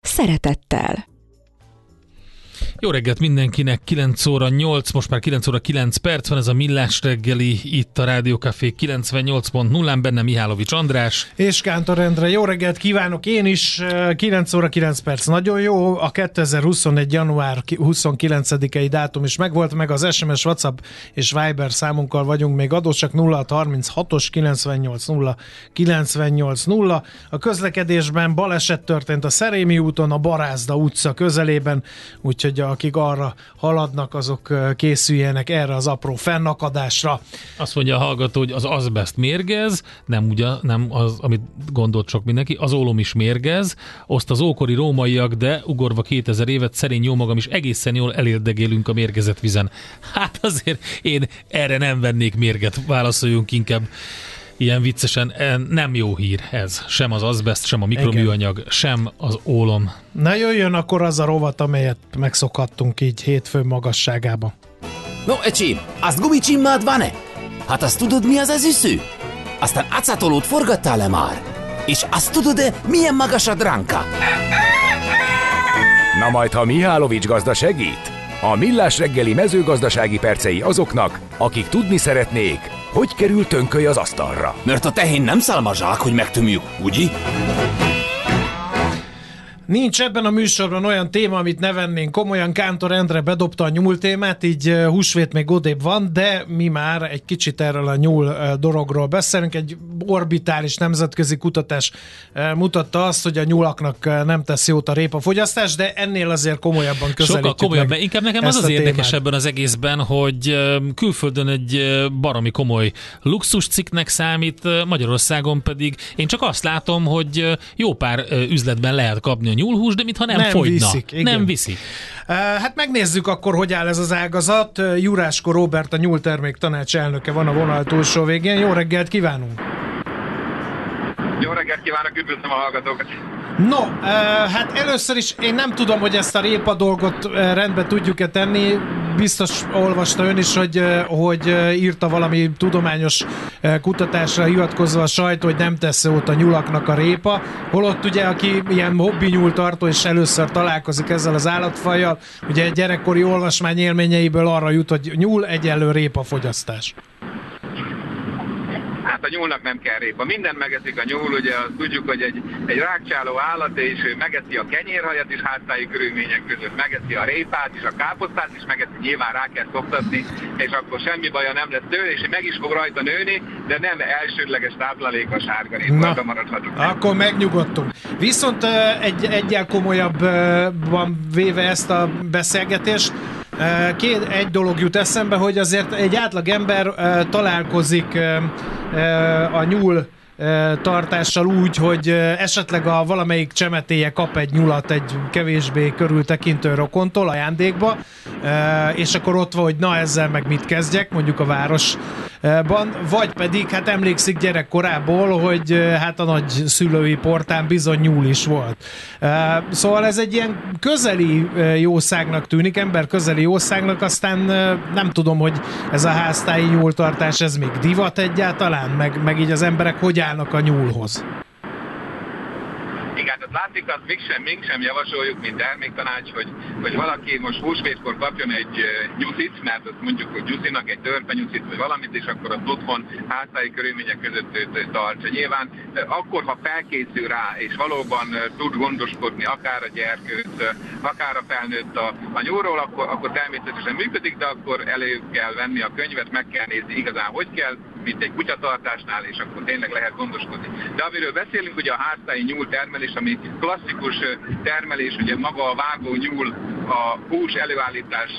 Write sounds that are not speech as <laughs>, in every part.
szeretettel. Jó reggelt mindenkinek, 9 óra 8, most már 9 óra 9 perc van, ez a Millás reggeli, itt a Rádió Café 98.0-án, benne Mihálovics András. És Kántor Endre, jó reggelt kívánok én is, 9 óra 9 perc, nagyon jó, a 2021. január 29-i dátum is megvolt, meg az SMS, WhatsApp és Viber számunkkal vagyunk még adósak 0636-os 98 0 98 0. A közlekedésben baleset történt a Szerémi úton, a Barázda utca közelében, úgyhogy a akik arra haladnak, azok készüljenek erre az apró fennakadásra. Azt mondja a hallgató, hogy az azbest mérgez, nem, ugye, nem az, amit gondolt sok mindenki, az ólom is mérgez, azt az ókori rómaiak, de ugorva 2000 évet szerény jó magam is egészen jól elérdegélünk a mérgezett vizen. Hát azért én erre nem vennék mérget, válaszoljunk inkább ilyen viccesen, eh, nem jó hír ez. Sem az azbest, sem a mikroműanyag, Igen. sem az ólom. Na jöjjön akkor az a rovat, amelyet megszokhattunk így hétfő magasságába. No, ecsi, azt gumicsimmád van-e? Hát azt tudod, mi az az üsző? Aztán acatolót forgattál-e már? És azt tudod-e, milyen magas a dránka? Na majd, ha Mihálovics gazda segít? A Millás reggeli mezőgazdasági percei azoknak, akik tudni szeretnék, hogy kerül tönköly az asztalra? Mert a tehén nem szálmazsák, hogy megtömjük, ugye? Nincs ebben a műsorban olyan téma, amit ne vennénk komolyan. Kántor Endre bedobta a nyúl témát, így húsvét még odébb van, de mi már egy kicsit erről a nyúl dologról beszélünk. Egy orbitális nemzetközi kutatás mutatta azt, hogy a nyúlaknak nem tesz jót a répafogyasztás, de ennél azért komolyabban közelítjük Sokkal komolyabban. Inkább nekem az az érdekes ebben az egészben, hogy külföldön egy baromi komoly luxuscikknek számít, Magyarországon pedig én csak azt látom, hogy jó pár üzletben lehet kapni a nyúlhús, de mintha nem, nem fogyna. Viszik, igen. Nem viszik. Hát megnézzük akkor, hogy áll ez az ágazat. Jurásko Robert, a nyúltermék tanács elnöke van a vonal túlsó végén. Jó reggelt kívánunk! Jó reggelt kívánok, üdvözlöm a hallgatókat! No, hát először is én nem tudom, hogy ezt a répa dolgot rendbe tudjuk-e tenni. Biztos olvasta ön is, hogy, hogy írta valami tudományos kutatásra hivatkozva a sajtó, hogy nem tesz jót a nyulaknak a répa. Holott ugye, aki ilyen hobbi nyúltartó és először találkozik ezzel az állatfajjal, ugye gyerekkori olvasmány élményeiből arra jut, hogy nyúl egyenlő répa fogyasztás. Hát a nyúlnak nem kell répa. Minden megeszik a nyúl, ugye azt tudjuk, hogy egy, egy rákcsáló állat, és ő megeszi a kenyérhajat is háztáji körülmények között, megeszi a répát is, a káposztát is megeszi, nyilván rá kell szoktatni, és akkor semmi baja nem lesz tőle, és meg is fog rajta nőni, de nem elsődleges táplálék a sárga répa, maradhatunk. Akkor megnyugodtunk. Viszont egy egyel komolyabban véve ezt a beszélgetést, Két, egy dolog jut eszembe, hogy azért egy átlag ember találkozik a nyúl tartással úgy, hogy esetleg a valamelyik csemetéje kap egy nyulat egy kevésbé körültekintő rokontól ajándékba, és akkor ott van, hogy na ezzel meg mit kezdjek, mondjuk a városban, vagy pedig hát emlékszik gyerekkorából, hogy hát a nagy szülői portán bizony nyúl is volt. Szóval ez egy ilyen közeli jószágnak tűnik, ember közeli jószágnak, aztán nem tudom, hogy ez a háztáji nyúltartás, ez még divat egyáltalán, meg, meg így az emberek hogy állnak a nyúlhoz? Tehát látszik, azt még sem, még sem javasoljuk, mint terméktanács, hogy, hogy valaki most húsvétkor kapjon egy nyuszit, mert azt mondjuk, hogy nyuszinak egy nyuszit, vagy valamit, és akkor az otthon háztáji körülmények között őt tartsa. Nyilván akkor, ha felkészül rá, és valóban tud gondoskodni akár a gyerkőt, akár a felnőtt a, a nyúlról, akkor, akkor természetesen működik, de akkor elő kell venni a könyvet, meg kell nézni igazán, hogy kell, mint egy kutyatartásnál, és akkor tényleg lehet gondoskodni. De amiről beszélünk, ugye a háztáji nyúl termelés, ami klasszikus termelés, ugye maga a vágó nyúl a hús előállítás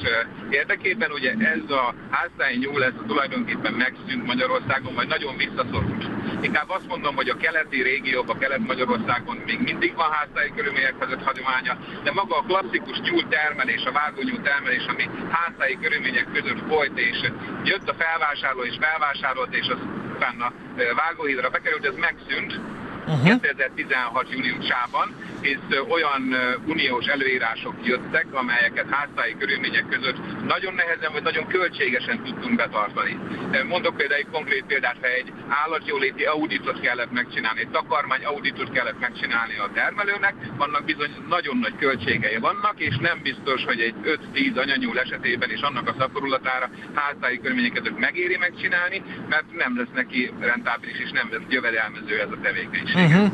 érdekében, ugye ez a háztáji nyúl, ez tulajdonképpen megszűnt Magyarországon, vagy nagyon visszaszorult. Inkább azt mondom, hogy a keleti régióban, kelet-Magyarországon még mindig van háztáji körülmények között hagyománya, de maga a klasszikus nyúl termelés, a vágónyúl termelés, ami háztáji körülmények között folyt, és jött a felvásárló és felvásárolt, és az utána vágóhídra bekerült, ez megszűnt, uh-huh. 2016. júniusában, és olyan uniós előírások jöttek, amelyeket háztáji körülmények között nagyon nehezen vagy nagyon költségesen tudtunk betartani. Mondok például egy konkrét példát, ha egy állatjóléti auditot kellett megcsinálni, egy takarmány auditot kellett megcsinálni a termelőnek, vannak bizony nagyon nagy költségei vannak, és nem biztos, hogy egy 5-10 anyanyúl esetében és annak a szaporulatára háztáji körülmények között megéri megcsinálni, mert nem lesz neki rentábilis és nem lesz jövedelmező ez a tevékenység. Uh-huh.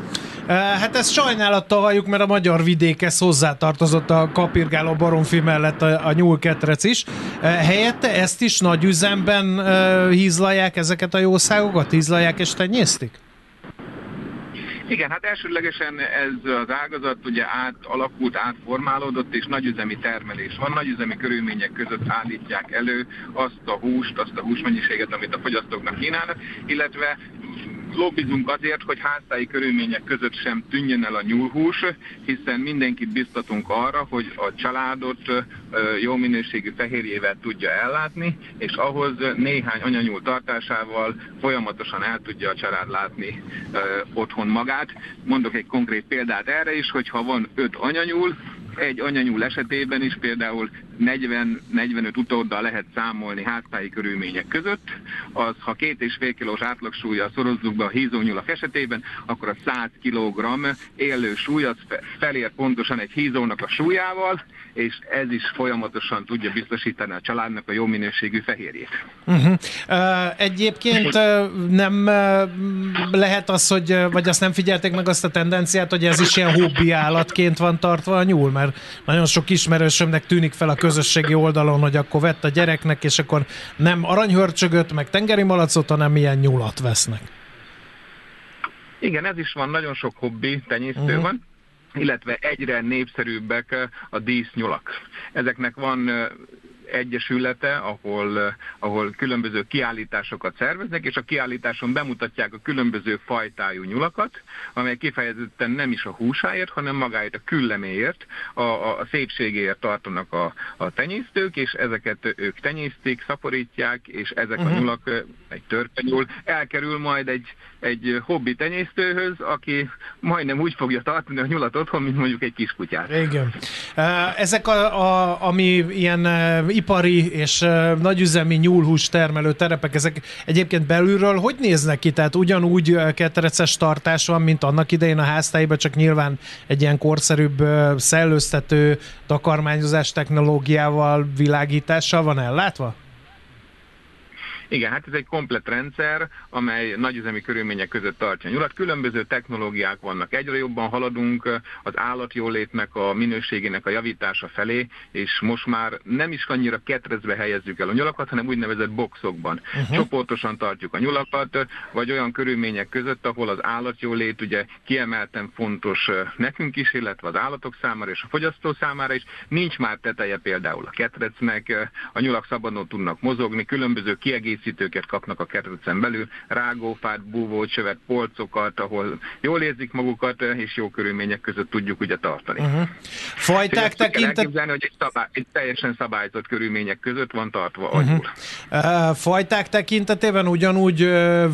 Hát ez sajnálattal halljuk, mert a magyar vidékhez hozzátartozott a kapirgáló baromfi mellett a, a nyúlketrec is. Helyette ezt is nagy üzemben uh, hízlalják ezeket a jószágokat? Hízlalják és tenyésztik? Igen, hát elsődlegesen ez az ágazat ugye átalakult, átformálódott, és nagyüzemi termelés van. Nagyüzemi körülmények között állítják elő azt a húst, azt a húsmennyiséget, amit a fogyasztóknak kínálnak, illetve lobbizunk azért, hogy háztáji körülmények között sem tűnjön el a nyúlhús, hiszen mindenkit biztatunk arra, hogy a családot jó minőségű fehérjével tudja ellátni, és ahhoz néhány anyanyúl tartásával folyamatosan el tudja a család látni otthon magát. Mondok egy konkrét példát erre is, hogy ha van öt anyanyúl, egy anyanyúl esetében is például 40-45 utóddal lehet számolni háztáji körülmények között, az ha két és fél kilós átlagsúlya szorozzuk be a hízónyulak esetében, akkor a 100 kg élő súly az felér pontosan egy hízónak a súlyával, és ez is folyamatosan tudja biztosítani a családnak a jó minőségű fehérjét. Uh-huh. Uh, egyébként nem lehet az, hogy, vagy azt nem figyelték meg azt a tendenciát, hogy ez is ilyen hobbi állatként van tartva a nyúl, mert nagyon sok ismerősömnek tűnik fel a közösségi oldalon, hogy akkor vett a gyereknek, és akkor nem aranyhörcsögöt, meg tengeri malacot, hanem ilyen nyulat vesznek. Igen, ez is van, nagyon sok hobbi tenyésztő uh-huh. van, illetve egyre népszerűbbek a dísznyulak. Ezeknek van egyesülete, ahol, ahol különböző kiállításokat szerveznek, és a kiállításon bemutatják a különböző fajtájú nyulakat, amely kifejezetten nem is a húsáért, hanem magáért a külleméért, a, a, a szépségéért tartanak a, a tenyésztők, és ezeket ők tenyésztik, szaporítják, és ezek uh-huh. a mhm. nyulak, egy törpenyúl, elkerül majd egy, egy hobbi tenyésztőhöz, aki majdnem úgy fogja tartani a nyulat otthon, mint mondjuk egy kiskutyát. Igen. Ezek, a, a, ami ilyen ipari és nagyüzemi nyúlhús termelő terepek, ezek egyébként belülről hogy néznek ki? Tehát ugyanúgy ketreces tartás van, mint annak idején a háztáiban, csak nyilván egy ilyen korszerűbb szellőztető takarmányozás technológiával, világítással van ellátva? Igen, hát ez egy komplet rendszer, amely nagyüzemi körülmények között tartja nyulat. Különböző technológiák vannak. Egyre jobban haladunk az állatjólétnek a minőségének a javítása felé, és most már nem is annyira ketrezve helyezzük el a nyulakat, hanem úgynevezett boxokban. Uh-huh. Csoportosan tartjuk a nyulakat, vagy olyan körülmények között, ahol az állatjólét ugye kiemelten fontos nekünk is, illetve az állatok számára és a fogyasztó számára is. Nincs már teteje például a ketrecnek, a nyulak szabadon tudnak mozogni, különböző kiegészítések kiegészítőket kapnak a kertecen belül, rágófát, búvócsövet, polcokat, ahol jól érzik magukat, és jó körülmények között tudjuk ugye tartani. Uh-huh. Fajták tekintet... hogy egy, szabály, egy teljesen szabályozott körülmények között van tartva agyul. Uh, fajták tekintetében ugyanúgy uh,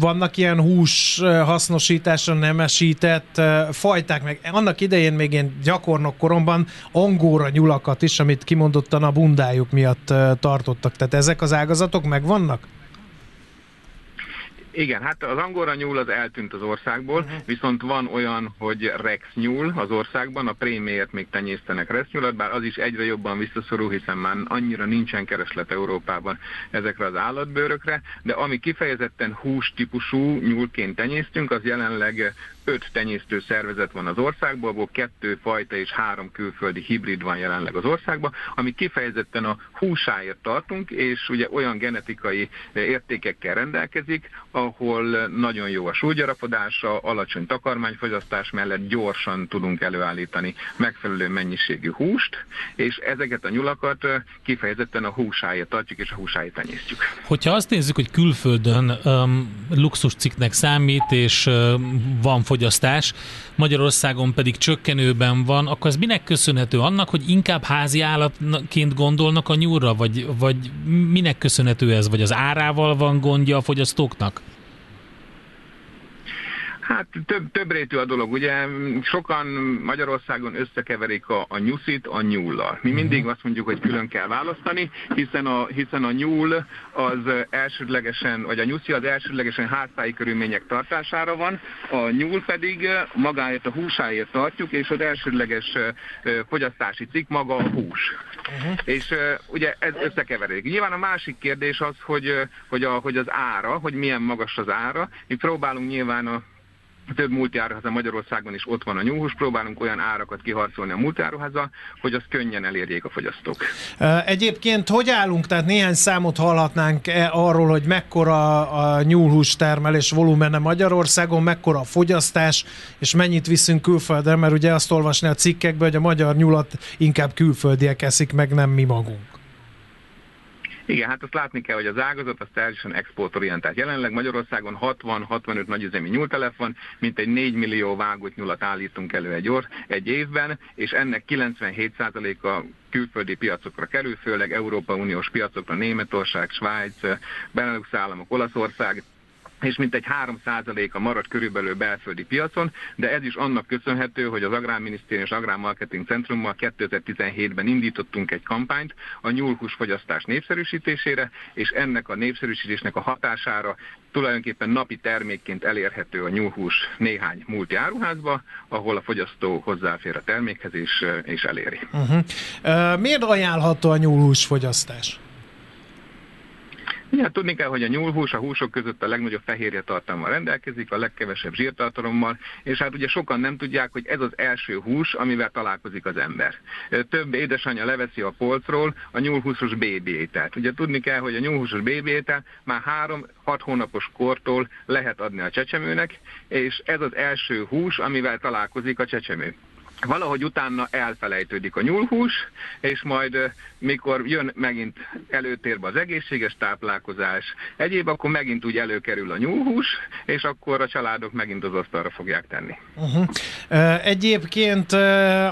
vannak ilyen hús hasznosításra nemesített uh, fajták, meg annak idején még én gyakornok koromban angóra nyulakat is, amit kimondottan a bundájuk miatt uh, tartottak. Tehát ezek az ágazatok megvan vannak? Igen, hát az angora nyúl az eltűnt az országból, uh-huh. viszont van olyan, hogy rex nyúl az országban, a préméért még tenyésztenek rex nyúlat, bár az is egyre jobban visszaszorul, hiszen már annyira nincsen kereslet Európában ezekre az állatbőrökre, de ami kifejezetten hús típusú nyúlként tenyésztünk, az jelenleg öt tenyésztő szervezet van az országban, abból kettő fajta és három külföldi hibrid van jelenleg az országban, ami kifejezetten a húsáért tartunk, és ugye olyan genetikai értékekkel rendelkezik, ahol nagyon jó a súlygyarapodása, alacsony takarmányfogyasztás mellett gyorsan tudunk előállítani megfelelő mennyiségű húst, és ezeket a nyulakat kifejezetten a húsáért tartjuk, és a húsáért tenyésztjük. Hogyha azt nézzük, hogy külföldön um, luxuscikknek számít, és um, van fogyasztás, Magyarországon pedig csökkenőben van, akkor ez minek köszönhető? Annak, hogy inkább házi állatként gondolnak a nyúlra, vagy, vagy minek köszönhető ez? Vagy az árával van gondja a fogyasztóknak? Hát több, több rétű a dolog. Ugye sokan Magyarországon összekeverik a, a nyuszit a nyúllal. Mi mhm. mindig azt mondjuk, hogy külön kell választani, hiszen a, hiszen a nyúl az elsődlegesen, vagy a nyuszi az elsődlegesen háztáji körülmények tartására van, a nyúl pedig magáért a húsáért tartjuk, és az elsődleges fogyasztási cikk maga a hús. Uh-huh. És ugye ez összekeverik. Nyilván a másik kérdés az, hogy, hogy, a, hogy az ára, hogy milyen magas az ára. Mi próbálunk nyilván a több multiáruháza Magyarországon is ott van a nyúlhús, próbálunk olyan árakat kiharcolni a multiáruháza, hogy az könnyen elérjék a fogyasztók. Egyébként hogy állunk? Tehát néhány számot hallhatnánk -e arról, hogy mekkora a nyúlhús termelés volumene Magyarországon, mekkora a fogyasztás, és mennyit viszünk külföldre, mert ugye azt olvasni a cikkekben, hogy a magyar nyulat inkább külföldiek eszik, meg nem mi magunk. Igen, hát azt látni kell, hogy az ágazat az teljesen exportorientált. Jelenleg Magyarországon 60-65 nagyüzemi nyúltelefon, mint egy 4 millió vágott nyulat állítunk elő egy, or, egy évben, és ennek 97%-a külföldi piacokra kerül, főleg Európa Uniós piacokra, Németország, Svájc, Benelux államok, Olaszország, és mintegy 3%-a marad körülbelül belföldi piacon, de ez is annak köszönhető, hogy az Agrárminisztérium és Agrármarketing Centrummal 2017-ben indítottunk egy kampányt a nyúlhús fogyasztás népszerűsítésére, és ennek a népszerűsítésnek a hatására tulajdonképpen napi termékként elérhető a nyúlhús néhány multi áruházba, ahol a fogyasztó hozzáfér a termékhez és, és eléri. Uh-huh. Uh, miért ajánlható a nyúlhús fogyasztás? Ja, tudni kell, hogy a nyúlhús a húsok között a legnagyobb fehérje tartalommal rendelkezik, a legkevesebb zsírtartalommal, és hát ugye sokan nem tudják, hogy ez az első hús, amivel találkozik az ember. Több édesanyja leveszi a polcról a nyúlhúsos bébi ételt. Ugye tudni kell, hogy a nyúlhúsos bébi étel már 3-6 hónapos kortól lehet adni a csecsemőnek, és ez az első hús, amivel találkozik a csecsemő valahogy utána elfelejtődik a nyúlhús, és majd mikor jön megint előtérbe az egészséges táplálkozás, egyéb, akkor megint úgy előkerül a nyúlhús, és akkor a családok megint az asztalra fogják tenni. Uh-huh. Egyébként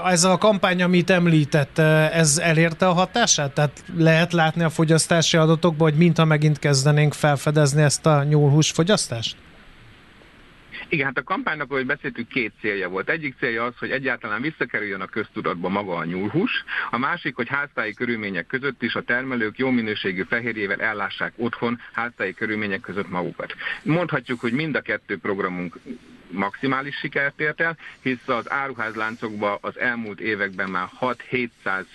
ez a kampány, amit említett, ez elérte a hatását? Tehát lehet látni a fogyasztási adatokban, hogy mintha megint kezdenénk felfedezni ezt a nyúlhús fogyasztást? Igen, hát a kampánynak, ahogy beszéltük, két célja volt. Egyik célja az, hogy egyáltalán visszakerüljön a köztudatba maga a nyúlhús, a másik, hogy háztáji körülmények között is a termelők jó minőségű fehérjével ellássák otthon háztáji körülmények között magukat. Mondhatjuk, hogy mind a kettő programunk maximális sikert ért el, hisz az áruházláncokban az elmúlt években már 6-700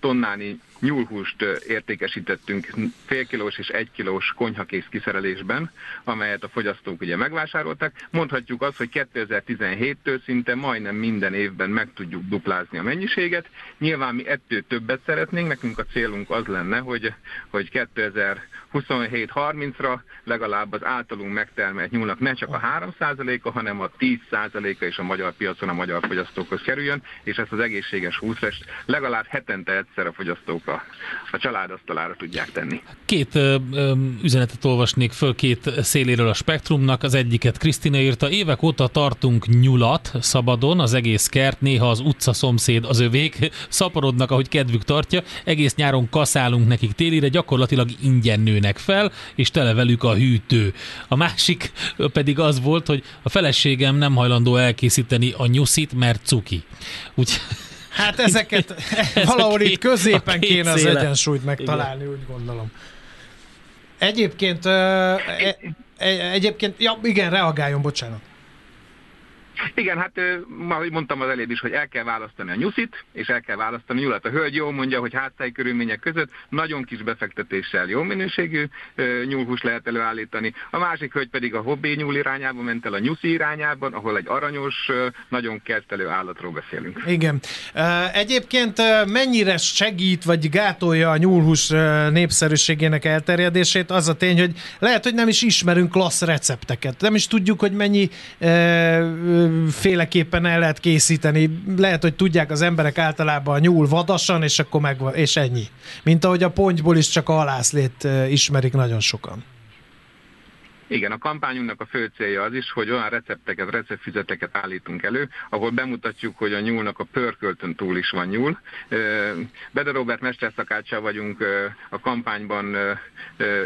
tonnányi nyúlhúst értékesítettünk félkilós és egykilós konyhakész kiszerelésben, amelyet a fogyasztók ugye megvásároltak. Mondhatjuk azt, hogy 2017-től szinte majdnem minden évben meg tudjuk duplázni a mennyiséget. Nyilván mi ettől többet szeretnénk, nekünk a célunk az lenne, hogy, hogy 2027-30-ra legalább az általunk megtermelt nyúlnak ne csak a 3%-a, hanem a 10%-a is a magyar piacon a magyar fogyasztókhoz kerüljön, és ezt az egészséges húsrest legalább hetente egyszer a fogyasztók a, a család asztalára tudják tenni. Két ö, ö, üzenetet olvasnék föl két széléről a spektrumnak. Az egyiket Krisztina írta, évek óta tartunk nyulat szabadon, az egész kert, néha az utca szomszéd az övék, szaporodnak, ahogy kedvük tartja, egész nyáron kaszálunk nekik télire, gyakorlatilag ingyen nőnek fel, és tele velük a hűtő. A másik pedig az volt, hogy a feleségem nem hajlandó elkészíteni a nyuszit, mert cuki. Úgy <laughs> Hát ezeket <laughs> <laughs> valahol itt középen kéne az egyensúlyt megtalálni, igen. úgy gondolom. Egyébként, e, e, egyébként, ja igen, reagáljon, bocsánat. Igen, hát ahogy mondtam az elébb is, hogy el kell választani a nyuszit, és el kell választani a nyulat. A hölgy jól mondja, hogy háztály körülmények között nagyon kis befektetéssel jó minőségű nyúlhús lehet előállítani. A másik hölgy pedig a hobbi nyúl irányába ment el a nyuszi irányában, ahol egy aranyos, nagyon kertelő állatról beszélünk. Igen. Egyébként mennyire segít vagy gátolja a nyúlhús népszerűségének elterjedését az a tény, hogy lehet, hogy nem is ismerünk klassz recepteket. Nem is tudjuk, hogy mennyi féleképpen el lehet készíteni. Lehet, hogy tudják az emberek általában nyúl vadasan, és akkor meg, és ennyi. Mint ahogy a pontyból is csak a halászlét ismerik nagyon sokan. Igen, a kampányunknak a fő célja az is, hogy olyan recepteket, receptfüzeteket állítunk elő, ahol bemutatjuk, hogy a nyúlnak a pörköltön túl is van nyúl. Bede Robert mesterszakácsa vagyunk a kampányban,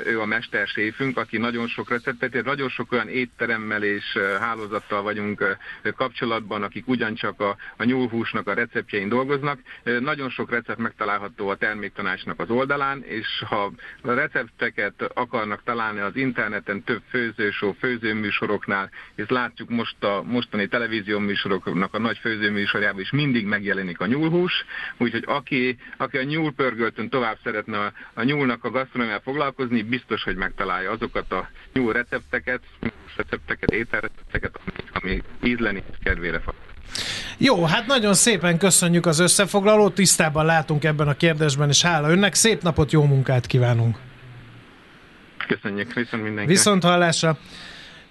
ő a mesterséfünk, aki nagyon sok receptet, és nagyon sok olyan étteremmel és hálózattal vagyunk kapcsolatban, akik ugyancsak a, a nyúlhúsnak a receptjein dolgoznak. Nagyon sok recept megtalálható a terméktanácsnak az oldalán, és ha recepteket akarnak találni az interneten több főzősó, főzőműsoroknál, és látjuk most a mostani televízió műsoroknak a nagy főzőműsorjában is mindig megjelenik a nyúlhús, úgyhogy aki, aki a nyúlpörgöltön tovább szeretne a, a nyúlnak a gasztronómiával foglalkozni, biztos, hogy megtalálja azokat a nyúl recepteket, recepteket, ételrecepteket, ami, ami ízleni kedvére fog. Jó, hát nagyon szépen köszönjük az összefoglalót, tisztában látunk ebben a kérdésben, és hála önnek, szép napot, jó munkát kívánunk! Köszönjük, viszont mindenki. Viszont hallásra.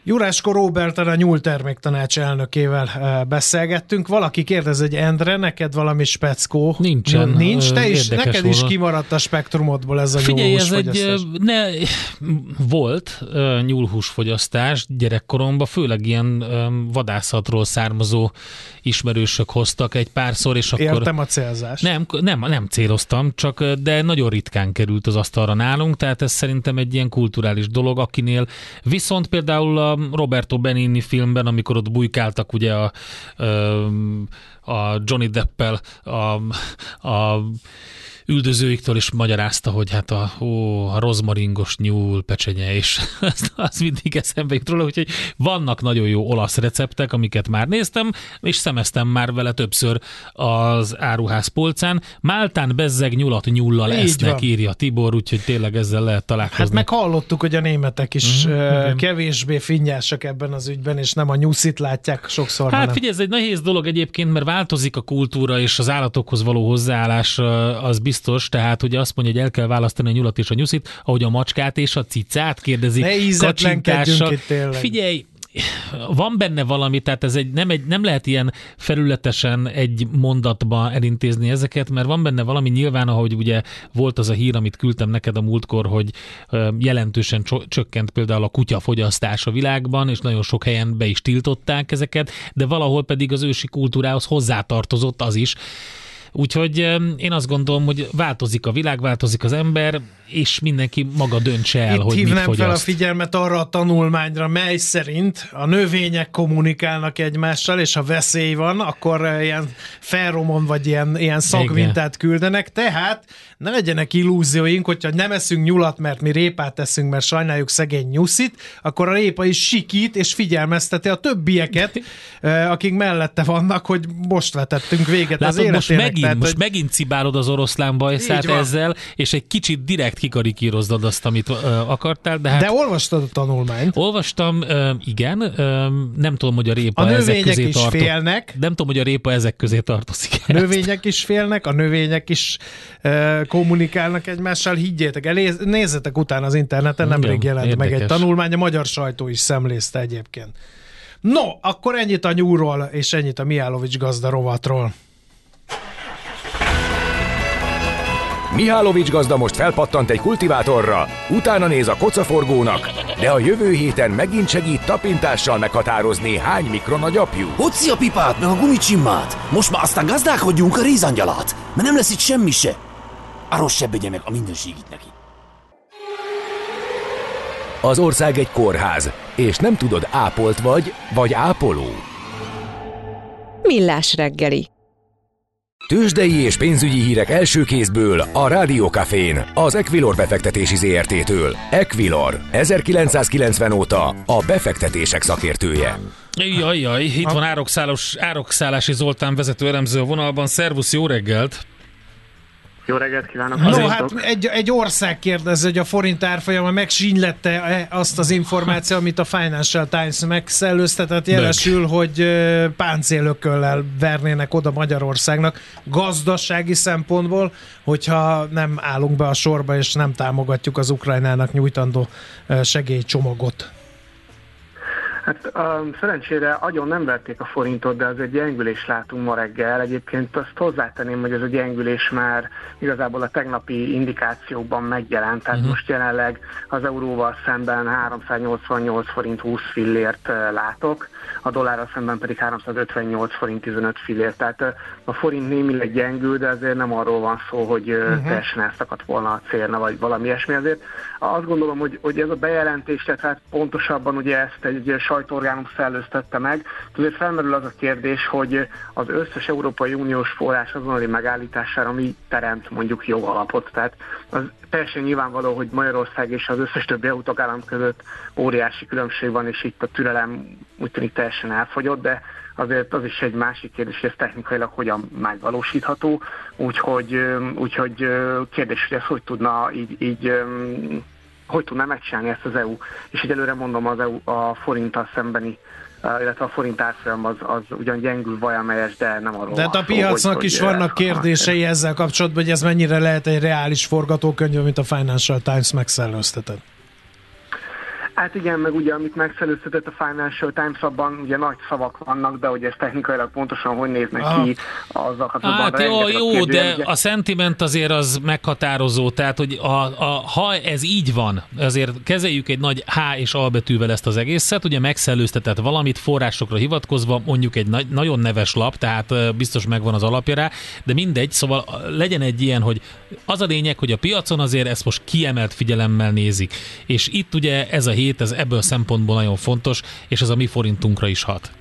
Jurásko Robertan a nyúlterméktanács elnökével eh, beszélgettünk. Valaki kérdez, hogy Endre, neked valami speckó? Nincsen. Nincs, te is, neked volna. is kimaradt a spektrumodból ez a Figyelj, ez egy, ne, <laughs> volt nyúlhúsfogyasztás gyerekkoromban, főleg ilyen vadászatról származó ismerősök hoztak egy párszor, és akkor... Értem a célzást. Nem, nem, nem céloztam, csak de nagyon ritkán került az asztalra nálunk, tehát ez szerintem egy ilyen kulturális dolog, akinél viszont például a Roberto Benini filmben, amikor ott bujkáltak ugye a, a Johnny Deppel a, a üldözőiktől is magyarázta, hogy hát a, ó, a rozmaringos nyúl pecsenye, és <laughs> az, az mindig eszembe jut róla, úgyhogy vannak nagyon jó olasz receptek, amiket már néztem, és szemeztem már vele többször az áruház polcán. Máltán bezzeg nyulat nyullal Így esznek, van. írja Tibor, úgyhogy tényleg ezzel lehet találkozni. Hát meg hallottuk, hogy a németek is mm-hmm, kevésbé finnyásak ebben az ügyben, és nem a nyuszit látják sokszor. Hát hanem. figyelj, ez egy nehéz dolog egyébként, mert változik a kultúra, és az állatokhoz való hozzáállás az biztos biztos, tehát ugye azt mondja, hogy el kell választani a nyulat és a nyuszit, ahogy a macskát és a cicát kérdezi kacsintással. Figyelj, van benne valami, tehát ez egy, nem, egy, nem lehet ilyen felületesen egy mondatba elintézni ezeket, mert van benne valami nyilván, ahogy ugye volt az a hír, amit küldtem neked a múltkor, hogy jelentősen csökkent például a kutyafogyasztás a világban, és nagyon sok helyen be is tiltották ezeket, de valahol pedig az ősi kultúrához hozzátartozott az is, Úgyhogy én azt gondolom, hogy változik a világ, változik az ember, és mindenki maga döntse el, Itt hogy mit fogyaszt. fel a figyelmet arra a tanulmányra, mely szerint a növények kommunikálnak egymással, és ha veszély van, akkor eh, ilyen ferromon vagy ilyen, ilyen szakvintát küldenek, tehát ne legyenek illúzióink, hogyha nem eszünk nyulat, mert mi répát eszünk, mert sajnáljuk szegény nyuszit, akkor a répa is sikít, és figyelmezteti a többieket, <laughs> eh, akik mellette vannak, hogy most vetettünk véget Látod, az életének. Most megint, tehát, most hogy... megint cibálod az oroszlán bajszát ezzel, és egy kicsit direkt kikarikírozdod azt, amit uh, akartál. De, hát, de olvastad a tanulmányt? Olvastam, uh, igen. Uh, nem tudom, hogy a répa a ezek közé is félnek. Nem tudom, hogy a répa ezek közé tartozik. A növények is félnek, a növények is uh, kommunikálnak egymással. Higgyétek el, nézzetek utána az interneten, nemrég jelent érdekes. meg egy tanulmány, a magyar sajtó is szemlézte egyébként. No, akkor ennyit a nyúról, és ennyit a Miálovics gazda rovatról. Mihálovics gazda most felpattant egy kultivátorra, utána néz a kocaforgónak, de a jövő héten megint segít tapintással meghatározni, hány mikron a gyapjú. Hoci a pipát, meg a gumicsimmát! Most már aztán gazdálkodjunk a rézangyalát, mert nem lesz itt semmi se. Arról se meg a mindenségit neki. Az ország egy kórház, és nem tudod, ápolt vagy, vagy ápoló. Millás reggeli Tőzsdei és pénzügyi hírek első kézből a Rádiókafén, az Equilor befektetési ZRT-től. Equilor, 1990 óta a befektetések szakértője. Jaj, jaj, itt van Árokszálos, Árokszálási Zoltán vezető elemző a vonalban. Szervusz, jó reggelt! Jó reggelt kívánok! No, hát egy, egy ország kérdezi, hogy a forint árfolyama megsínylette azt az információ, amit a Financial Times megszellőztetett, jelesül, hogy páncélököllel vernének oda Magyarországnak gazdasági szempontból, hogyha nem állunk be a sorba és nem támogatjuk az Ukrajnának nyújtandó segélycsomagot. Hát um, szerencsére agyon nem verték a forintot, de az egy gyengülés látunk ma reggel. Egyébként azt hozzátenném, hogy ez a gyengülés már igazából a tegnapi indikációkban megjelent. Tehát uh-huh. most jelenleg az euróval szemben 388 forint 20 fillért uh, látok, a dollárral szemben pedig 358 forint 15 fillért. Tehát uh, a forint némileg gyengül, de azért nem arról van szó, hogy uh, uh-huh. teljesen elszakadt volna a célna, vagy valami ilyesmi. Azért azt gondolom, hogy, hogy ez a bejelentés, tehát pontosabban ugye ezt egy sajtóorgánum szellőztette meg. Azért felmerül az a kérdés, hogy az összes Európai Uniós forrás azonnali megállítására mi teremt mondjuk jogalapot. Tehát az teljesen nyilvánvaló, hogy Magyarország és az összes többi EU tagállam között óriási különbség van, és itt a türelem úgy tűnik teljesen elfogyott, de azért az is egy másik kérdés, hogy ez technikailag hogyan megvalósítható, úgyhogy, úgyhogy kérdés, hogy ez hogy tudna így, így hogy tudná megcsinálni ezt az EU. És egyelőre mondom az EU a forinttal szembeni illetve a forint árfolyam az, az ugyan gyengül vajamelyes, de nem arról De hát a piacnak hogy, is hogy vannak kérdései ezzel kapcsolatban, hogy ez mennyire lehet egy reális forgatókönyv, amit a Financial Times megszellőztetett. Hát igen, meg ugye amit megszellőztetett a Financial Times, abban ugye nagy szavak vannak, de hogy ez technikailag pontosan hogy néznek ah. ki, azzal kapcsolatban. Hát jó, jó de ugye... a sentiment azért az meghatározó, tehát hogy a, a, ha ez így van, azért kezeljük egy nagy H és A betűvel ezt az egészet, ugye megszellőztetett valamit forrásokra hivatkozva, mondjuk egy nagy, nagyon neves lap, tehát biztos megvan az alapja rá, de mindegy, szóval legyen egy ilyen, hogy az a lényeg, hogy a piacon azért ezt most kiemelt figyelemmel nézik, és itt ugye ez a hét hét, ez ebből a szempontból nagyon fontos, és ez a mi forintunkra is hat.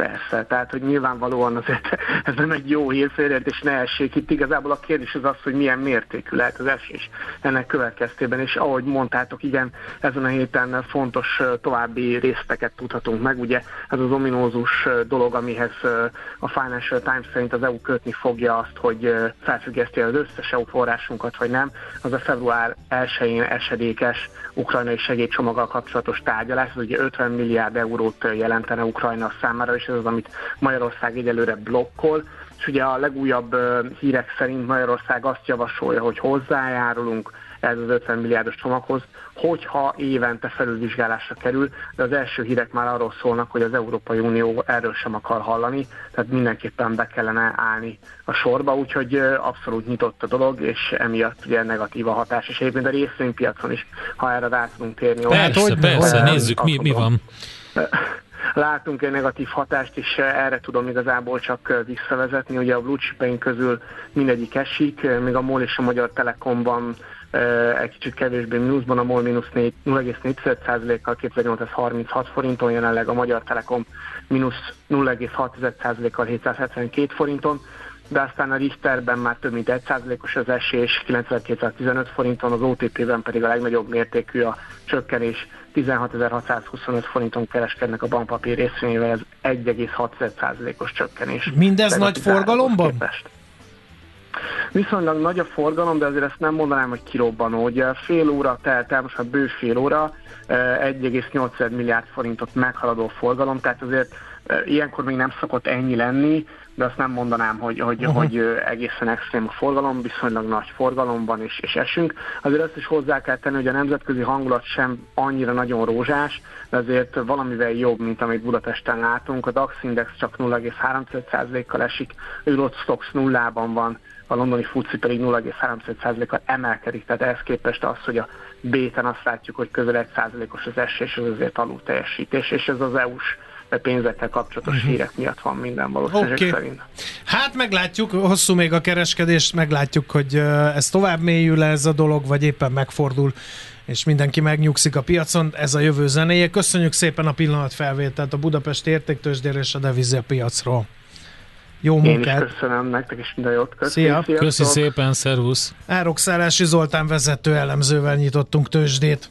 Persze, tehát hogy nyilvánvalóan azért <laughs> ez nem egy jó hírfélért, és ne essék. Itt igazából a kérdés az az, hogy milyen mértékű lehet az esés ennek következtében, és ahogy mondtátok, igen, ezen a héten fontos további részteket tudhatunk meg. Ugye ez az ominózus dolog, amihez a Financial Times szerint az EU kötni fogja azt, hogy felfüggeszti az összes EU forrásunkat, vagy nem, az a február 1-én esedékes ukrajnai segélycsomaggal kapcsolatos tárgyalás, ez ugye 50 milliárd eurót jelentene Ukrajna számára, és ez az, amit Magyarország egyelőre blokkol, és ugye a legújabb hírek szerint Magyarország azt javasolja, hogy hozzájárulunk ez az 50 milliárdos csomaghoz, hogyha évente felülvizsgálásra kerül, de az első hírek már arról szólnak, hogy az Európai Unió erről sem akar hallani, tehát mindenképpen be kellene állni a sorba, úgyhogy abszolút nyitott a dolog, és emiatt ugye negatív a hatás, és egyébként a részvénypiacon is, ha erre rá tudunk térni. Persze, hogy persze, nézzük, mi, mi van látunk egy negatív hatást, és erre tudom igazából csak visszavezetni. Ugye a blue közül mindegyik esik, még a MOL és a Magyar Telekomban egy kicsit kevésbé mínuszban, a MOL mínusz 0,4%-kal 2836 forinton, jelenleg a Magyar Telekom mínusz 0,6%-kal 772 forinton, de aztán a Richterben már több mint 1%-os az esés, 9215 forinton, az OTP-ben pedig a legnagyobb mértékű a csökkenés, 16.625 forinton kereskednek a bankpapír részvényével, ez 1,6%-os csökkenés. Mindez nagy forgalomban? Képest. Viszonylag nagy a forgalom, de azért ezt nem mondanám, hogy kirobbanó. Ugye fél óra telt el, most a bő fél óra, 1,8 eh, milliárd forintot meghaladó forgalom, tehát azért ilyenkor még nem szokott ennyi lenni, de azt nem mondanám, hogy, hogy, uh-huh. hogy egészen extrém a forgalom, viszonylag nagy forgalom van és, esünk. Azért azt is hozzá kell tenni, hogy a nemzetközi hangulat sem annyira nagyon rózsás, de azért valamivel jobb, mint amit Budapesten látunk. A DAX Index csak 0,3%-kal esik, a Eurostox nullában van, a londoni FUCI pedig 0,3%-kal emelkedik, tehát ehhez képest az, hogy a B-ten azt látjuk, hogy közel 1%-os az esés, az azért alul teljesítés, és ez az EU-s pénzekkel kapcsolatos uh-huh. hírek miatt van minden valószínűleg okay. szerint. Hát meglátjuk, hosszú még a kereskedés, meglátjuk, hogy ez tovább mélyül ez a dolog, vagy éppen megfordul és mindenki megnyugszik a piacon, ez a jövő zenéje. Köszönjük szépen a pillanat felvételt a Budapest értéktősdér és a devizia piacról. Jó Én is munkát! köszönöm nektek, és minden jót. Köszi, Szia. sziasztok. Köszi szépen, szervusz! Árokszállási Zoltán vezető elemzővel nyitottunk tőzsdét.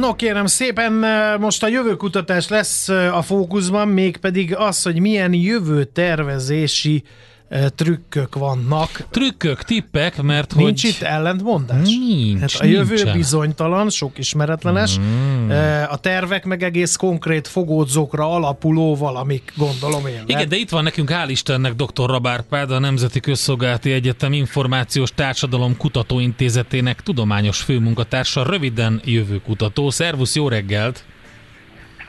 No kérem szépen, eh, most a jövőkutatás lesz eh, a fókuszban, mégpedig az, hogy milyen jövő tervezési eh, trükkök vannak. Trükkök, tippek, mert Nincs hogy... itt ellentmondás? Nincs, hát a jövő nincsen. bizonytalan, sok ismeretlenes, mm. a tervek meg egész konkrét fogódzókra alapuló valamik, gondolom én. Igen, de itt van nekünk, hál' Istennek, dr. Rabárpád, a Nemzeti Közszolgálati Egyetem Információs Társadalom Kutatóintézetének tudományos főmunkatársa, röviden jövőkutató. Szervusz, jó reggelt!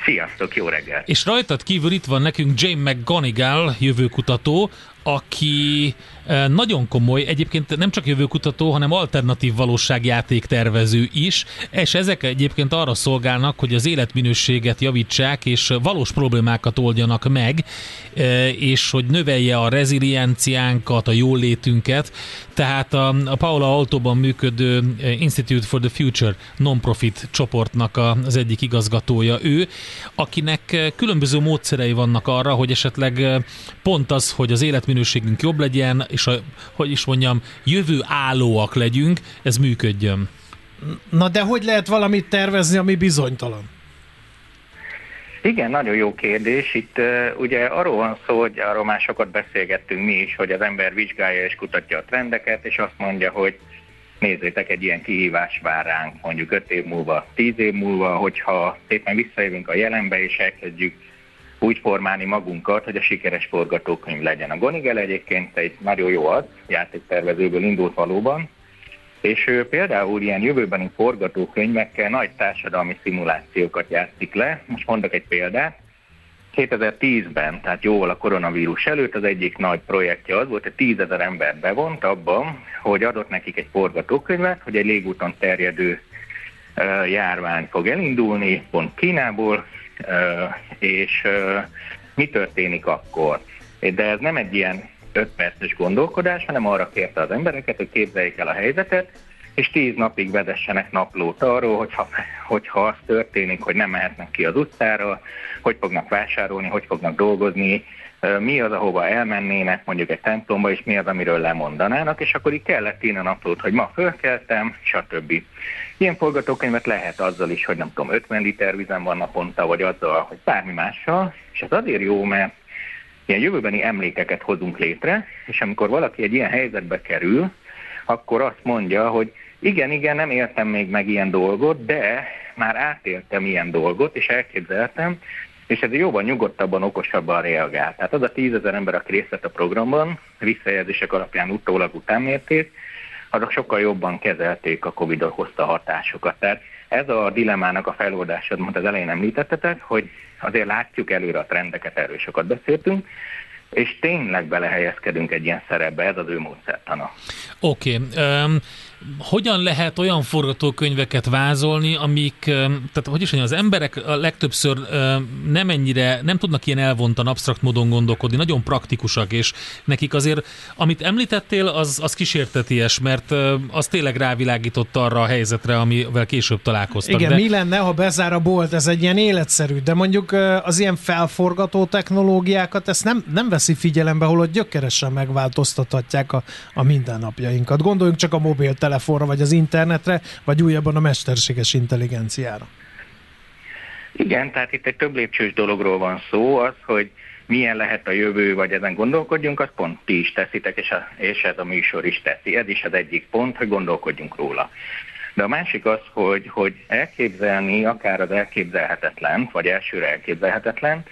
Sziasztok, jó reggelt! És rajtad kívül itt van nekünk James McGonigal, jövőkutató, aki eh, nagyon komoly, egyébként nem csak jövőkutató, hanem alternatív valóságjáték tervező is, és ezek egyébként arra szolgálnak, hogy az életminőséget javítsák, és valós problémákat oldjanak meg, eh, és hogy növelje a rezilienciánkat, a jólétünket. Tehát a, Paula Altóban működő eh, Institute for the Future non-profit csoportnak az egyik igazgatója ő, akinek különböző módszerei vannak arra, hogy esetleg pont az, hogy az életminőségünk jobb legyen, és a, hogy is mondjam, jövő állóak legyünk, ez működjön. Na de hogy lehet valamit tervezni, ami bizonytalan? Igen, nagyon jó kérdés. Itt uh, ugye arról van szó, hogy arról már sokat beszélgettünk mi is, hogy az ember vizsgálja és kutatja a trendeket, és azt mondja, hogy nézzétek, egy ilyen kihívás vár ránk mondjuk 5 év múlva, 10 év múlva, hogyha szépen visszajövünk a jelenbe, és elkezdjük úgy formálni magunkat, hogy a sikeres forgatókönyv legyen. A Gonigel egyébként egy nagyon jó az, játéktervezőből indult valóban, és ő például ilyen jövőbeni forgatókönyvekkel nagy társadalmi szimulációkat játszik le. Most mondok egy példát. 2010-ben, tehát jóval a koronavírus előtt az egyik nagy projektje az volt, hogy 10 ezer ember bevont abban, hogy adott nekik egy forgatókönyvet, hogy egy légúton terjedő járvány fog elindulni, pont Kínából, és mi történik akkor. De ez nem egy ilyen 5 perces gondolkodás, hanem arra kérte az embereket, hogy képzeljék el a helyzetet, és 10 napig vezessenek naplót arról, hogyha, hogyha az történik, hogy nem mehetnek ki az utcára, hogy fognak vásárolni, hogy fognak dolgozni, mi az, ahova elmennének mondjuk egy templomba, és mi az, amiről lemondanának, és akkor így kellett írni a naplót, hogy ma fölkeltem, stb. Ilyen forgatókönyvet lehet azzal is, hogy nem tudom, 50 liter vizem van naponta, vagy azzal, hogy bármi mással, és ez azért jó, mert ilyen jövőbeni emlékeket hozunk létre, és amikor valaki egy ilyen helyzetbe kerül, akkor azt mondja, hogy igen, igen, nem értem még meg ilyen dolgot, de már átéltem ilyen dolgot, és elképzeltem, és ez jóval nyugodtabban, okosabban reagál. Tehát az a tízezer ember, aki részt vett a programban, visszajelzések alapján utólag utánmérték, azok sokkal jobban kezelték a Covid hozta hatásokat. Tehát ez a dilemmának a feloldása, amit az elején említettetek, hogy azért látjuk előre a trendeket, erről sokat beszéltünk, és tényleg belehelyezkedünk egy ilyen szerepbe, ez az ő módszertana. Oké. Okay. Um, hogyan lehet olyan forgatókönyveket vázolni, amik, tehát hogy is mondjam, az emberek a legtöbbször nem ennyire, nem tudnak ilyen elvontan, absztrakt módon gondolkodni, nagyon praktikusak, és nekik azért, amit említettél, az, az kísérteties, mert az tényleg rávilágított arra a helyzetre, amivel később találkoztak. Igen, de... mi lenne, ha bezár a bolt, ez egy ilyen életszerű, de mondjuk az ilyen felforgató technológiákat, ezt nem, nem veszi figyelembe, holott gyökeresen megváltoztathatják a, a mindennapjainkat. Gondoljunk csak a mobiltelefonra, vagy az internetre, vagy újabban a mesterséges intelligenciára. Igen, tehát itt egy több lépcsős dologról van szó, az, hogy milyen lehet a jövő, vagy ezen gondolkodjunk, azt pont ti is teszitek, és, a, és ez a műsor is teszi. Ez is az egyik pont, hogy gondolkodjunk róla. De a másik az, hogy, hogy elképzelni akár az elképzelhetetlen, vagy elsőre elképzelhetetlen,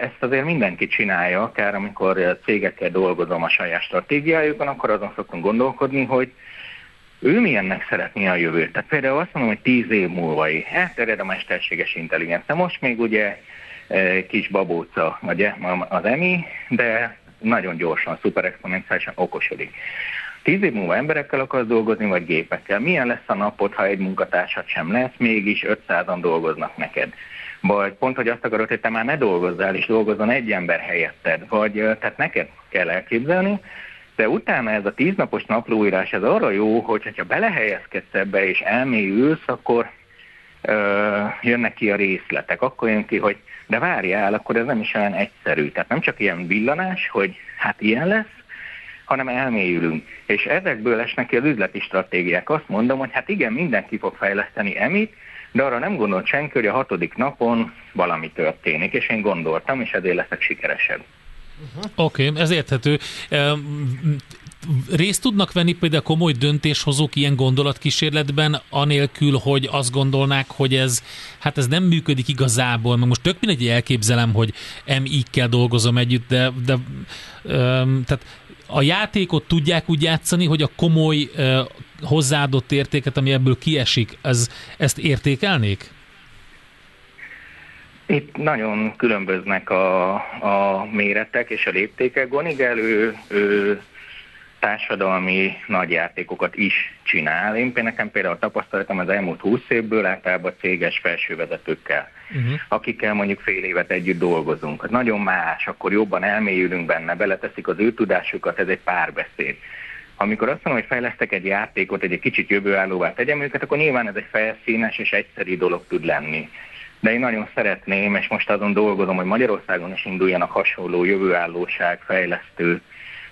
ezt azért mindenki csinálja, akár amikor cégekkel dolgozom a saját stratégiájukon, akkor azon szoktunk gondolkodni, hogy ő milyennek szeretné a jövőt. Tehát például azt mondom, hogy tíz év múlva elterjed a mesterséges intelligencia. Most még ugye kis babóca vagy az EMI, de nagyon gyorsan, szuperexponenciálisan okosodik. Tíz év múlva emberekkel akarsz dolgozni, vagy gépekkel? Milyen lesz a napod, ha egy munkatársad sem lesz, mégis 500-an dolgoznak neked? Vagy pont, hogy azt akarod, hogy te már ne dolgozzál, és dolgozzon egy ember helyetted. Vagy tehát neked kell elképzelni, de utána ez a tíznapos naplóírás, ez arra jó, hogy ha belehelyezkedsz ebbe és elmélyülsz, akkor ö, jönnek ki a részletek. Akkor jön ki, hogy de várjál, akkor ez nem is olyan egyszerű. Tehát nem csak ilyen villanás, hogy hát ilyen lesz, hanem elmélyülünk. És ezekből esnek ki az üzleti stratégiák. Azt mondom, hogy hát igen, mindenki fog fejleszteni emit, de arra nem gondolt senki, hogy a hatodik napon valami történik, és én gondoltam, és ezért leszek sikeresebb. Uh-huh. Oké, okay, ez érthető. Részt tudnak venni például komoly döntéshozók ilyen gondolatkísérletben, anélkül, hogy azt gondolnák, hogy ez, hát ez nem működik igazából, mert most tök mindegy elképzelem, hogy MI-kkel dolgozom együtt, de, de um, tehát a játékot tudják úgy játszani, hogy a komoly uh, hozzáadott értéket, ami ebből kiesik, ez, ezt értékelnék? Itt nagyon különböznek a, a méretek és a léptékek. Gonigel, ő, társadalmi nagyjátékokat is csinál. Én nekem például tapasztalatom az elmúlt 20 évből általában céges felsővezetőkkel, uh-huh. akikkel mondjuk fél évet együtt dolgozunk. Hát nagyon más, akkor jobban elmélyülünk benne, beleteszik az ő tudásukat, ez egy párbeszéd. Amikor azt mondom, hogy fejlesztek egy játékot, egy, egy kicsit jövőállóvá tegyem őket, akkor nyilván ez egy felszínes és egyszerű dolog tud lenni. De én nagyon szeretném, és most azon dolgozom, hogy Magyarországon is induljanak hasonló jövőállóság, fejlesztő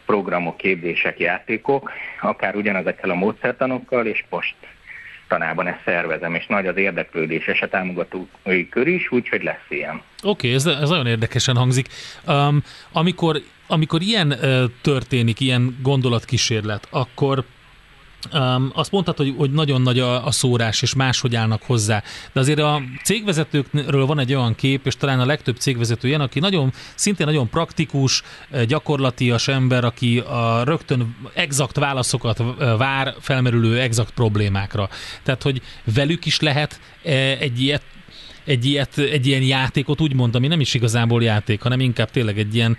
programok, képzések, játékok, akár ugyanezekkel a módszertanokkal, és most tanában ezt szervezem, és nagy az érdeklődés és a támogatói kör is, úgyhogy lesz ilyen. Oké, okay, ez, ez nagyon érdekesen hangzik. Um, amikor, amikor ilyen uh, történik, ilyen gondolatkísérlet, akkor Um, azt mondtad, hogy, hogy nagyon nagy a, a szórás, és máshogy állnak hozzá. De azért a cégvezetőkről van egy olyan kép, és talán a legtöbb cégvezető ilyen, aki nagyon, szintén nagyon praktikus, gyakorlatias ember, aki a rögtön exakt válaszokat vár felmerülő exakt problémákra. Tehát, hogy velük is lehet eh, egy ilyet egy, ilyet, egy ilyen játékot úgy mondom, ami nem is igazából játék, hanem inkább tényleg egy ilyen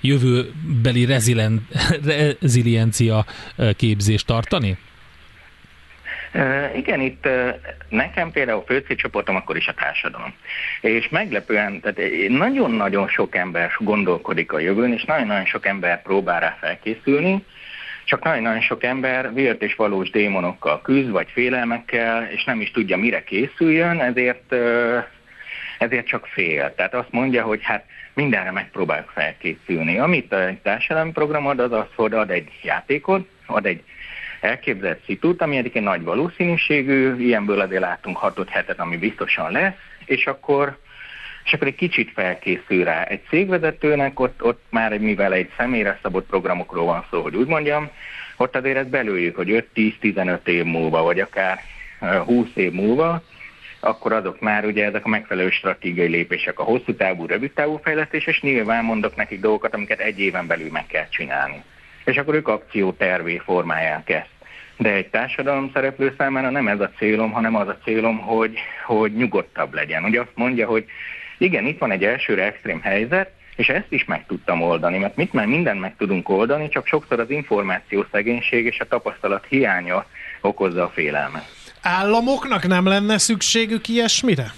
jövőbeli rezilien, <laughs> reziliencia képzést tartani? Igen, itt nekem például főcélcsoportom akkor is a társadalom. És meglepően, tehát nagyon-nagyon sok ember gondolkodik a jövőn, és nagyon-nagyon sok ember próbál rá felkészülni, csak nagyon-nagyon sok ember vért és valós démonokkal küzd, vagy félelmekkel, és nem is tudja, mire készüljön, ezért, ezért csak fél. Tehát azt mondja, hogy hát mindenre megpróbálok felkészülni. Amit egy társadalmi program ad, az az, hogy ad egy játékot, ad egy elképzelt szitút, ami egyébként nagy valószínűségű, ilyenből azért látunk 6 hetet, ami biztosan lesz, és akkor és akkor egy kicsit felkészül rá. Egy cégvezetőnek ott, ott már, mivel egy személyre szabott programokról van szó, hogy úgy mondjam, ott azért ezt belőjük, hogy 5-10-15 év múlva, vagy akár 20 év múlva, akkor azok már ugye ezek a megfelelő stratégiai lépések, a hosszú távú, rövid távú fejlesztés, és nyilván mondok nekik dolgokat, amiket egy éven belül meg kell csinálni. És akkor ők akciótervé formálják ezt. De egy társadalom szereplő számára nem ez a célom, hanem az a célom, hogy, hogy nyugodtabb legyen. Ugye azt mondja, hogy igen, itt van egy elsőre extrém helyzet, és ezt is meg tudtam oldani, mert mit már mindent meg tudunk oldani, csak sokszor az információ szegénység és a tapasztalat hiánya okozza a félelmet. Államoknak nem lenne szükségük ilyesmire?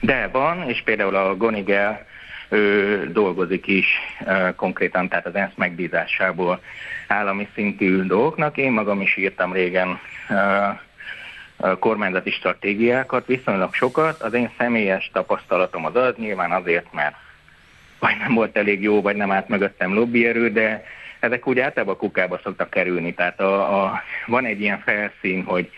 De van, és például a Gonigel ő dolgozik is konkrétan, tehát az ENSZ megbízásából állami szintű dolgoknak. Én magam is írtam régen kormányzati stratégiákat, viszonylag sokat. Az én személyes tapasztalatom az az, nyilván azért, mert vagy nem volt elég jó, vagy nem állt mögöttem lobbyerő, de ezek úgy általában a kukába szoktak kerülni. Tehát a, a, van egy ilyen felszín, hogy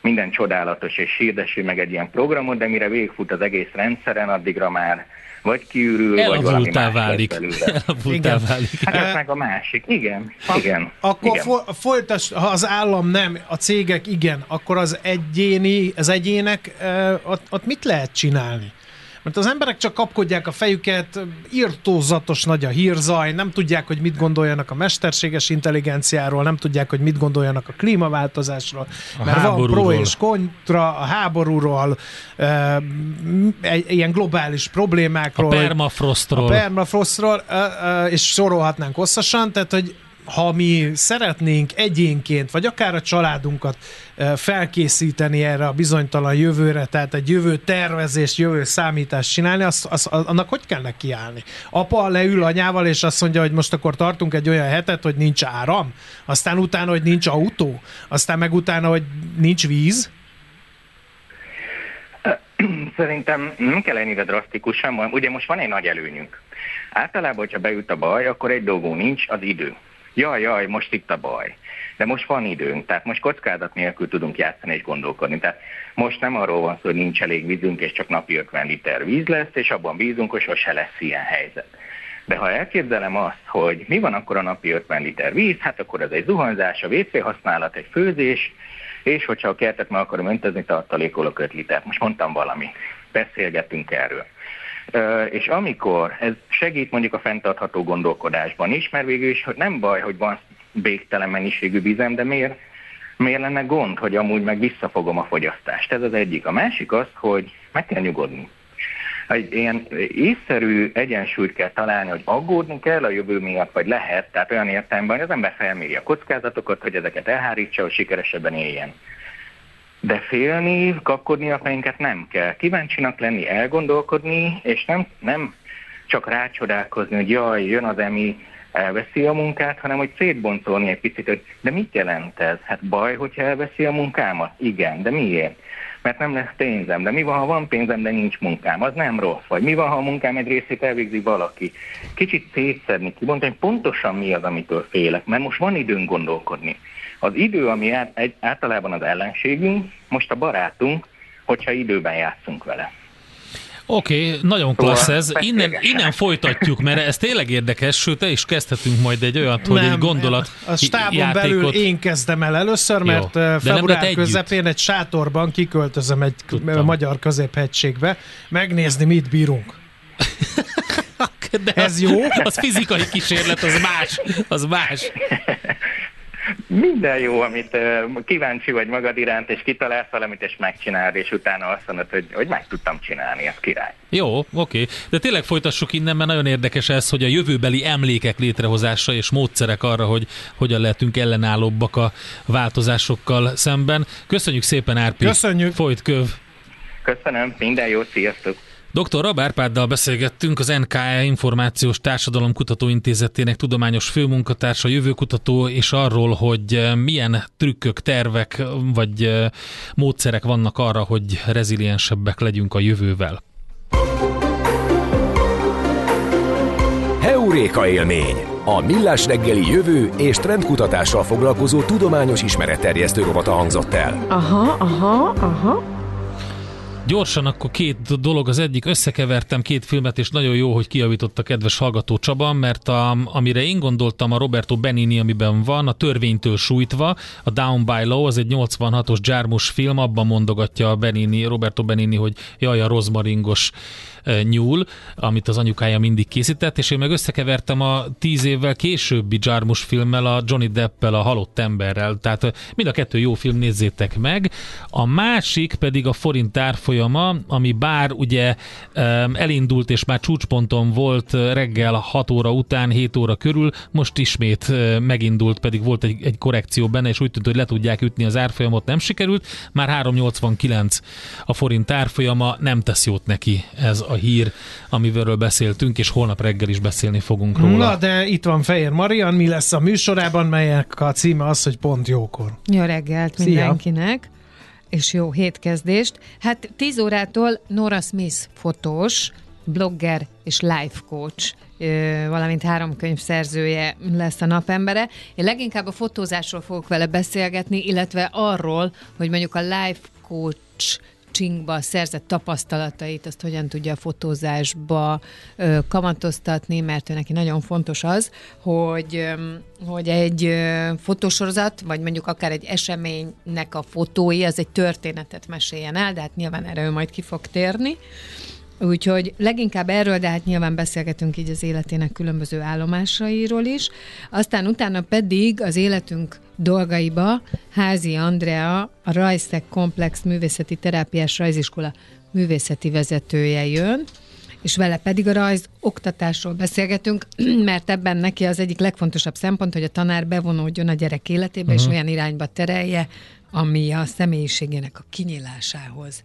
minden csodálatos és hirdesül meg egy ilyen programot, de mire végfut az egész rendszeren, addigra már vagy kiürül, vagy valami más válik. Elavultá válik. Hát ez meg a másik. Igen, a, igen. Akkor igen. Fo- folytas, ha az állam nem, a cégek igen, akkor az egyéni, az egyének, ott, ott mit lehet csinálni? Mert az emberek csak kapkodják a fejüket, írtózatos nagy a hírzaj, nem tudják, hogy mit gondoljanak a mesterséges intelligenciáról, nem tudják, hogy mit gondoljanak a klímaváltozásról, A mert van pro és kontra, a háborúról, e, ilyen globális A problémákról. hogy- permafrostról. a permafrostról, ö, ö, és sorolhatnánk hosszasan, tehát, hogy ha mi szeretnénk egyénként, vagy akár a családunkat ö, felkészíteni erre a bizonytalan jövőre, tehát egy jövő tervezés, jövő számítást csinálni, azt, azt, annak hogy kell nekiállni? Apa leül anyával, és azt mondja, hogy most akkor tartunk egy olyan hetet, hogy nincs áram, aztán utána, hogy nincs autó, aztán meg utána, hogy nincs víz, Szerintem nem kell ennyire drasztikusan, ugye most van egy nagy előnyünk. Általában, hogyha beüt a baj, akkor egy dolgó nincs, az idő. Jaj, jaj, most itt a baj. De most van időnk, tehát most kockázat nélkül tudunk játszani és gondolkodni. Tehát most nem arról van szó, hogy nincs elég vízünk, és csak napi 50 liter víz lesz, és abban bízunk, hogy sose lesz ilyen helyzet. De ha elképzelem azt, hogy mi van akkor a napi 50 liter víz, hát akkor ez egy zuhanyzás, a WC használat, egy főzés, és hogyha a kertet meg akarom öntözni, tartalékolok 5 litert. Most mondtam valami. Beszélgettünk erről. És amikor ez segít mondjuk a fenntartható gondolkodásban is, mert végül is hogy nem baj, hogy van végtelen mennyiségű vízem, de miért, miért lenne gond, hogy amúgy meg visszafogom a fogyasztást? Ez az egyik. A másik az, hogy meg kell nyugodni. Egy ilyen észszerű egyensúlyt kell találni, hogy aggódni kell a jövő miatt, vagy lehet, tehát olyan értelemben, hogy az ember felméri a kockázatokat, hogy ezeket elhárítsa, hogy sikeresebben éljen. De félni, kapkodni a fejünket nem kell. Kíváncsinak lenni, elgondolkodni, és nem, nem csak rácsodálkozni, hogy jaj, jön az emi, elveszi a munkát, hanem hogy szétboncolni egy picit, hogy de mit jelent ez? Hát baj, hogyha elveszi a munkámat? Igen, de miért? Mert nem lesz pénzem. De mi van, ha van pénzem, de nincs munkám? Az nem rossz. Vagy mi van, ha a munkám egy részét elvégzi valaki? Kicsit szétszedni, kibontani, pontosan mi az, amitől félek. Mert most van időnk gondolkodni. Az idő, ami át, egy, általában az ellenségünk, most a barátunk, hogyha időben játszunk vele. Oké, okay, nagyon klassz Szóval ez. Innen, innen folytatjuk, mert ez tényleg érdekes, sőt, is kezdhetünk majd egy olyat, hogy egy gondolat A stábon játékot. belül én kezdem el először, mert Jó. Nem február együtt. közepén egy sátorban kiköltözöm egy Tudtam. magyar középhegységbe, megnézni, mit bírunk. <laughs> De Ez jó? Az fizikai kísérlet, az más. Az más. <laughs> Minden jó, amit uh, kíváncsi vagy magad iránt, és kitalálsz valamit, és megcsinálod, és utána azt mondod, hogy, hogy meg tudtam csinálni, ez király. Jó, oké. De tényleg folytassuk innen, mert nagyon érdekes ez, hogy a jövőbeli emlékek létrehozása és módszerek arra, hogy hogyan lehetünk ellenállóbbak a változásokkal szemben. Köszönjük szépen, Árpi. Köszönjük. Folyt köv. Köszönöm, minden jót, sziasztok! Dr. Rab Árpáddal beszélgettünk, az NKE Információs Társadalom Kutatóintézetének tudományos főmunkatársa, jövőkutató, és arról, hogy eh, milyen trükkök, tervek vagy eh, módszerek vannak arra, hogy reziliensebbek legyünk a jövővel. Heuréka élmény. A millás reggeli jövő és trendkutatással foglalkozó tudományos ismeretterjesztő rovata hangzott el. Aha, aha, aha. Gyorsan akkor két dolog. Az egyik, összekevertem két filmet, és nagyon jó, hogy kiavított a kedves hallgató Csaba, mert a, amire én gondoltam, a Roberto Benini, amiben van, a törvénytől sújtva, a Down by Law, az egy 86-os gyármus film, abban mondogatja a Benini, Roberto Benini, hogy jaj, a rozmaringos nyúl, amit az anyukája mindig készített, és én meg összekevertem a tíz évvel későbbi Jarmus filmmel, a Johnny Deppel, a halott emberrel. Tehát eh, mind a kettő jó film, nézzétek meg. A másik pedig a forint árfolyama, ami bár ugye elindult és már csúcsponton volt reggel 6 óra után, 7 óra körül, most ismét megindult, pedig volt egy, egy korrekció benne, és úgy tűnt, hogy le tudják ütni az árfolyamot, nem sikerült. Már 3,89 a forint árfolyama, nem tesz jót neki ez a hír, amiről beszéltünk, és holnap reggel is beszélni fogunk róla. Na, de itt van Fehér Marian, mi lesz a műsorában, melyek a címe az, hogy pont jókor. Jó reggelt Szia. mindenkinek, és jó hétkezdést. Hát 10 órától Nora Smith fotós, blogger és life coach, valamint három könyv szerzője lesz a napembere. Én leginkább a fotózásról fogok vele beszélgetni, illetve arról, hogy mondjuk a life coach coachingba szerzett tapasztalatait, azt hogyan tudja a fotózásba kamatoztatni, mert ő neki nagyon fontos az, hogy, hogy egy fotósorozat, vagy mondjuk akár egy eseménynek a fotói, az egy történetet meséljen el, de hát nyilván erre ő majd ki fog térni. Úgyhogy leginkább erről, de hát nyilván beszélgetünk így az életének különböző állomásairól is. Aztán utána pedig az életünk dolgaiba Házi Andrea, a Rajszek Komplex Művészeti Terápiás Rajziskola művészeti vezetője jön, és vele pedig a rajz oktatásról beszélgetünk, <clears throat> mert ebben neki az egyik legfontosabb szempont, hogy a tanár bevonódjon a gyerek életébe, uh-huh. és olyan irányba terelje, ami a személyiségének a kinyilásához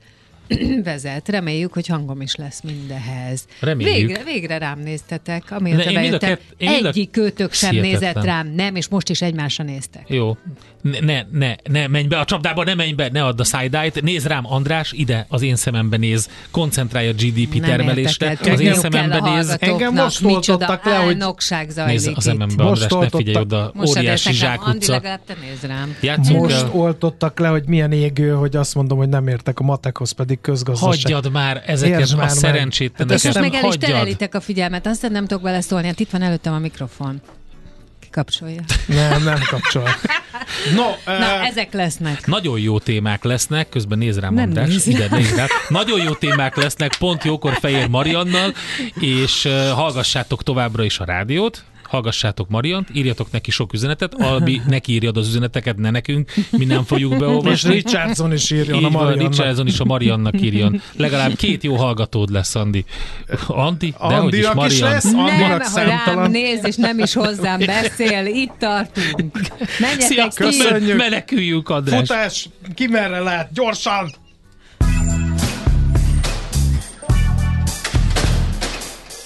<clears throat> vezet. Reméljük, hogy hangom is lesz mindehez. Reméljük. Végre, végre rám néztetek, amióta Ne, én mind a bejöttem. kett- Egyik kötök sem Hihetetlen. nézett rám, nem, és most is egymásra néztek. Jó. Ne, ne, ne, ne, menj be a csapdába, ne menj be, ne add a side-eye-t. Nézd rám, András, ide az én szemembe néz. Koncentrálj a GDP Nem termelésre. értek Az én szemembe néz. Engem most oltottak le, hogy- Nézd itt. a szemembe, Most András, ne figyelj oltottak. oda. Most Óriási rám, Andi, zsákutca. legalább te nézd rám. Játszunk Most oltottak le, hogy milyen égő, hogy azt mondom, hogy nem értek a matekhoz, pedig közgazdaság. Hagyjad már ezeket Értsd a már meg. szerencsétleneket. Hát És most meg el is terelitek a figyelmet, aztán nem tudok vele szólni. Hát itt van előttem a mikrofon. Kikapcsolja. Nem, nem kapcsol. <laughs> No, Na, eh, ezek lesznek. Nagyon jó témák lesznek, közben néz rám Nem András, néz ide néz rám. Nagyon jó témák lesznek, pont jókor Fehér Mariannal, és uh, hallgassátok továbbra is a rádiót, hallgassátok Mariant, írjatok neki sok üzenetet, Albi, neki írjad az üzeneteket, ne nekünk, mi nem fogjuk és beolvasni. Richardson is írjon a Így van, Mariannak. Richardson is a Mariannak írjon. Legalább két jó hallgatód lesz, Andi. Andi, de hogy is Marian. lesz? Nem, ha rám néz, és nem is hozzám beszél, itt tartunk. Menjetek ki! Köszönjük. meneküljünk, András. Futás, ki merre lát, gyorsan!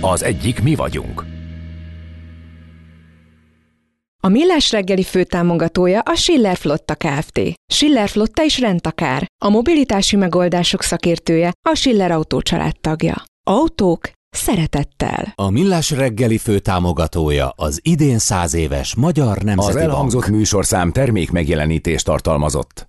Az egyik mi vagyunk. A Millás reggeli főtámogatója a Schiller Flotta Kft. Schiller Flotta is rendtakár. A mobilitási megoldások szakértője a Schiller Autó tagja. Autók szeretettel. A Millás reggeli főtámogatója az idén száz éves Magyar Az Nemzeti elhangzott Bank. műsorszám termék megjelenítést tartalmazott.